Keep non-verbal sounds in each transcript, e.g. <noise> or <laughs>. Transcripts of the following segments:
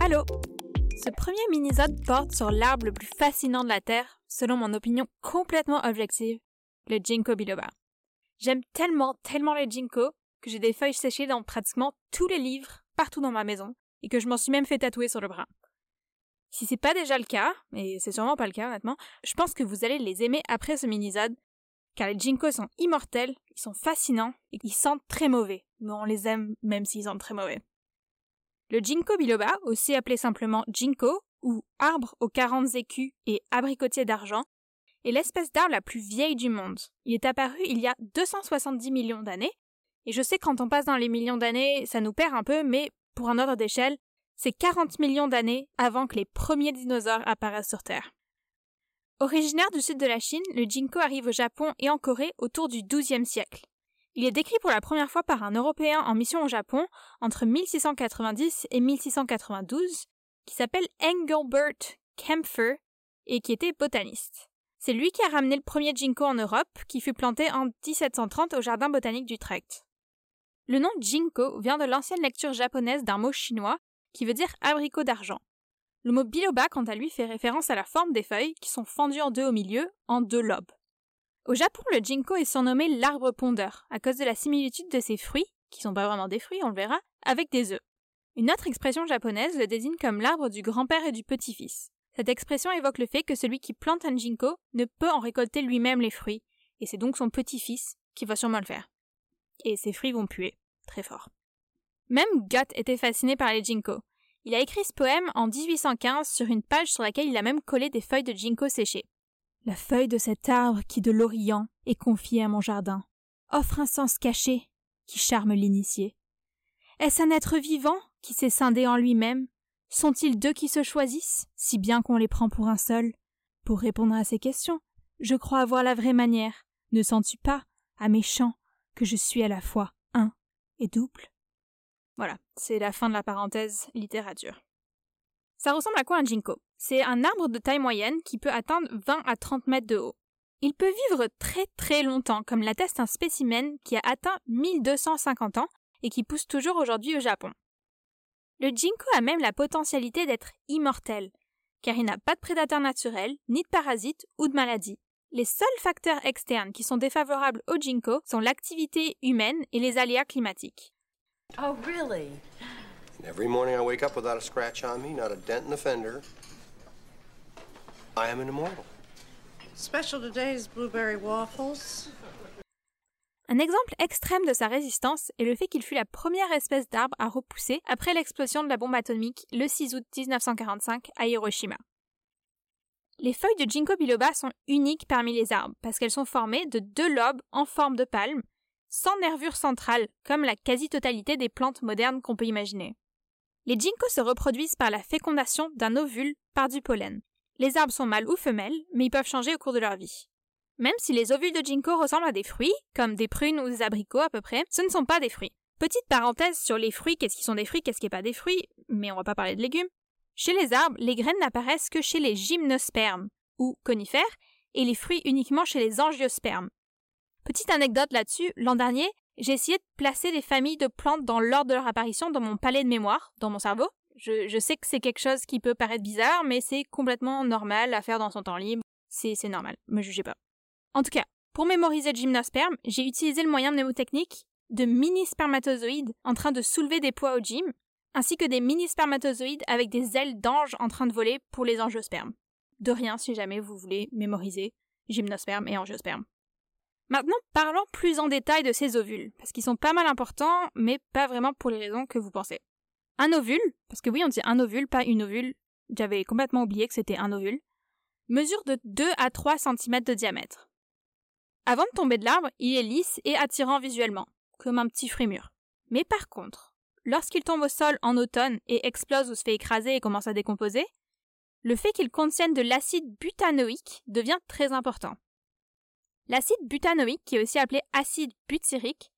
Allô? Ce premier mini-zode porte sur l'arbre le plus fascinant de la Terre, selon mon opinion complètement objective, le ginkgo biloba. J'aime tellement, tellement le ginkgo que j'ai des feuilles séchées dans pratiquement tous les livres, partout dans ma maison, et que je m'en suis même fait tatouer sur le bras. Si c'est pas déjà le cas, et c'est sûrement pas le cas honnêtement, je pense que vous allez les aimer après ce mini-zode, car les ginkgos sont immortels, ils sont fascinants, et ils sentent très mauvais, mais on les aime même s'ils sentent très mauvais. Le ginkgo biloba, aussi appelé simplement ginkgo, ou arbre aux 40 écus et abricotier d'argent, est l'espèce d'arbre la plus vieille du monde. Il est apparu il y a 270 millions d'années, et je sais quand on passe dans les millions d'années, ça nous perd un peu, mais pour un ordre d'échelle, c'est 40 millions d'années avant que les premiers dinosaures apparaissent sur Terre. Originaire du sud de la Chine, le ginkgo arrive au Japon et en Corée autour du XIIe siècle. Il est décrit pour la première fois par un Européen en mission au Japon entre 1690 et 1692, qui s'appelle Engelbert Kempfer et qui était botaniste. C'est lui qui a ramené le premier ginkgo en Europe, qui fut planté en 1730 au jardin botanique d'Utrecht. Le nom ginkgo vient de l'ancienne lecture japonaise d'un mot chinois qui veut dire abricot d'argent. Le mot biloba, quant à lui, fait référence à la forme des feuilles qui sont fendues en deux au milieu, en deux lobes. Au Japon, le ginkgo est surnommé l'arbre pondeur, à cause de la similitude de ses fruits, qui sont pas vraiment des fruits, on le verra, avec des œufs. Une autre expression japonaise le désigne comme l'arbre du grand-père et du petit-fils. Cette expression évoque le fait que celui qui plante un ginkgo ne peut en récolter lui-même les fruits, et c'est donc son petit-fils qui va sûrement le faire. Et ses fruits vont puer, très fort. Même Goethe était fasciné par les ginkgo. Il a écrit ce poème en 1815 sur une page sur laquelle il a même collé des feuilles de ginkgo séchées. La feuille de cet arbre qui de l'Orient est confiée à mon jardin offre un sens caché qui charme l'initié. Est-ce un être vivant qui s'est scindé en lui-même? Sont-ils deux qui se choisissent, si bien qu'on les prend pour un seul? Pour répondre à ces questions, je crois avoir la vraie manière. Ne sens-tu pas, à mes chants, que je suis à la fois un et double? Voilà, c'est la fin de la parenthèse littérature. Ça ressemble à quoi un ginkgo C'est un arbre de taille moyenne qui peut atteindre 20 à 30 mètres de haut. Il peut vivre très très longtemps, comme l'atteste un spécimen qui a atteint 1250 ans et qui pousse toujours aujourd'hui au Japon. Le ginkgo a même la potentialité d'être immortel, car il n'a pas de prédateur naturel, ni de parasites ou de maladies. Les seuls facteurs externes qui sont défavorables au ginkgo sont l'activité humaine et les aléas climatiques. Oh, really? Every morning I wake up without a scratch on me, not a dent in the fender. I am an immortal. Special today's blueberry waffles. Un exemple extrême de sa résistance est le fait qu'il fut la première espèce d'arbre à repousser après l'explosion de la bombe atomique le 6 août 1945 à Hiroshima. Les feuilles de ginkgo biloba sont uniques parmi les arbres parce qu'elles sont formées de deux lobes en forme de palme sans nervure centrale, comme la quasi-totalité des plantes modernes qu'on peut imaginer. Les ginkgos se reproduisent par la fécondation d'un ovule par du pollen. Les arbres sont mâles ou femelles, mais ils peuvent changer au cours de leur vie. Même si les ovules de ginkgo ressemblent à des fruits, comme des prunes ou des abricots à peu près, ce ne sont pas des fruits. Petite parenthèse sur les fruits, qu'est-ce qui sont des fruits, qu'est-ce qui n'est pas des fruits, mais on va pas parler de légumes. Chez les arbres, les graines n'apparaissent que chez les gymnospermes, ou conifères, et les fruits uniquement chez les angiospermes, Petite anecdote là-dessus, l'an dernier, j'ai essayé de placer les familles de plantes dans l'ordre de leur apparition dans mon palais de mémoire, dans mon cerveau. Je, sais que c'est quelque chose qui peut paraître bizarre, mais c'est complètement normal à faire dans son temps libre. C'est normal, me jugez pas. En tout cas, pour mémoriser le gymnosperme, j'ai utilisé le moyen mnémotechnique de mini spermatozoïdes en train de soulever des poids au gym, ainsi que des mini spermatozoïdes avec des ailes d'ange en train de voler pour les angiospermes. De rien si jamais vous voulez mémoriser gymnosperme et angiosperme. Maintenant, parlons plus en détail de ces ovules, parce qu'ils sont pas mal importants, mais pas vraiment pour les raisons que vous pensez. Un ovule, parce que oui, on dit un ovule, pas une ovule, j'avais complètement oublié que c'était un ovule, mesure de 2 à 3 cm de diamètre. Avant de tomber de l'arbre, il est lisse et attirant visuellement, comme un petit fruit mûr. Mais par contre, lorsqu'il tombe au sol en automne et explose ou se fait écraser et commence à décomposer, le fait qu'il contienne de l'acide butanoïque devient très important. L'acide butanoïque, qui est aussi appelé acide butyrique,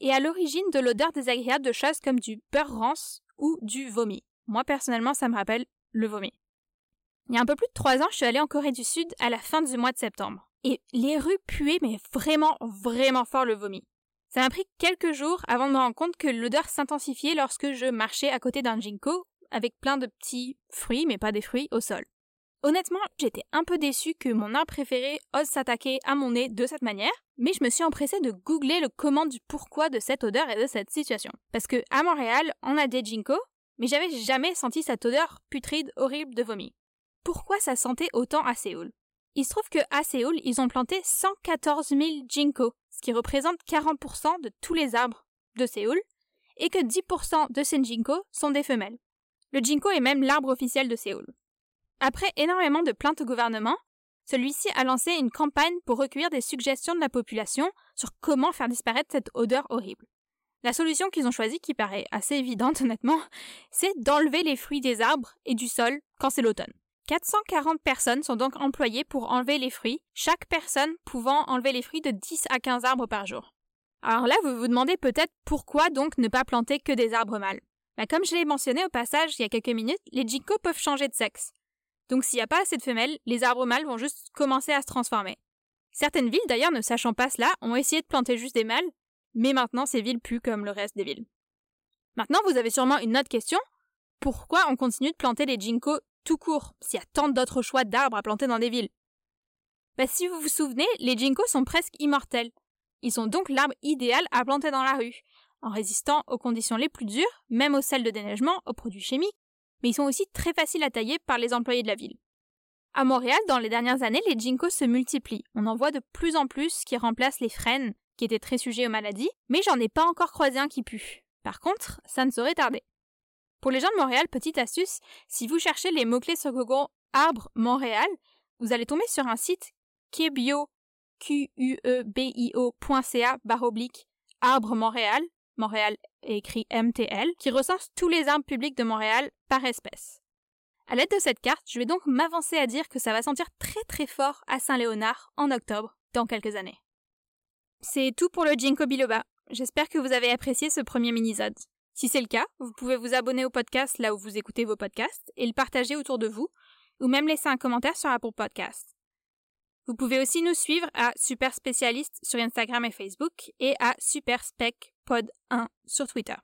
est à l'origine de l'odeur désagréable de choses comme du beurre rance ou du vomi. Moi, personnellement, ça me rappelle le vomi. Il y a un peu plus de trois ans, je suis allée en Corée du Sud à la fin du mois de septembre. Et les rues puaient, mais vraiment, vraiment fort le vomi. Ça m'a pris quelques jours avant de me rendre compte que l'odeur s'intensifiait lorsque je marchais à côté d'un ginkgo, avec plein de petits fruits, mais pas des fruits, au sol. Honnêtement, j'étais un peu déçue que mon arbre préféré ose s'attaquer à mon nez de cette manière, mais je me suis empressée de googler le comment du pourquoi de cette odeur et de cette situation. Parce que à Montréal, on a des ginkgos, mais j'avais jamais senti cette odeur putride horrible de vomi. Pourquoi ça sentait autant à Séoul? Il se trouve que Séoul, ils ont planté 114 000 ginkgos, ce qui représente 40% de tous les arbres de Séoul, et que 10% de ces ginkgos sont des femelles. Le ginkgo est même l'arbre officiel de Séoul. Après énormément de plaintes au gouvernement, celui-ci a lancé une campagne pour recueillir des suggestions de la population sur comment faire disparaître cette odeur horrible. La solution qu'ils ont choisie, qui paraît assez évidente <laughs> honnêtement, c'est d'enlever les fruits des arbres et du sol quand c'est l'automne. 440 personnes sont donc employées pour enlever les fruits, chaque personne pouvant enlever les fruits de 10 à 15 arbres par jour. Alors là, vous vous demandez peut-être pourquoi donc ne pas planter que des arbres mâles. Bah, comme je l'ai mentionné au passage il y a quelques minutes, les ginkgos peuvent changer de sexe. Donc s'il n'y a pas assez de femelles, les arbres mâles vont juste commencer à se transformer. Certaines villes, d'ailleurs, ne sachant pas cela, ont essayé de planter juste des mâles, mais maintenant ces villes puent comme le reste des villes. Maintenant, vous avez sûrement une autre question. Pourquoi on continue de planter les ginkgos tout court, s'il y a tant d'autres choix d'arbres à planter dans des villes? Bah, Si vous vous souvenez, les ginkgos sont presque immortels. Ils sont donc l'arbre idéal à planter dans la rue, en résistant aux conditions les plus dures, même aux sels de déneigement, aux produits chimiques, mais ils sont aussi très faciles à tailler par les employés de la ville. À Montréal, dans les dernières années, les ginkgos se multiplient. On en voit de plus en plus qui remplacent les frênes, qui étaient très sujets aux maladies, mais j'en ai pas encore croisé un qui pue. Par contre, ça ne saurait tarder. Pour les gens de Montréal, petite astuce, si vous cherchez les mots-clés sur Google Arbre Montréal, vous allez tomber sur un site kebio, q u e b i oblique Arbre Montréal, Montréal est écrit MTL, qui recense tous les arbres publics de Montréal par espèce. À l'aide de cette carte, je vais donc m'avancer à dire que ça va sentir très très fort à Saint-Léonard en octobre, dans quelques années. C'est tout pour le Ginkgo biloba. J'espère que vous avez apprécié ce premier mini-zode. Si c'est le cas, vous pouvez vous abonner au podcast là où vous écoutez vos podcasts et le partager autour de vous, ou même laisser un commentaire sur Apple Podcasts. Vous pouvez aussi nous suivre à Super Spécialiste sur Instagram et Facebook et à Super Spec Pod 1 sur Twitter.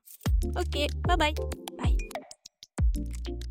Ok, bye bye. Bye.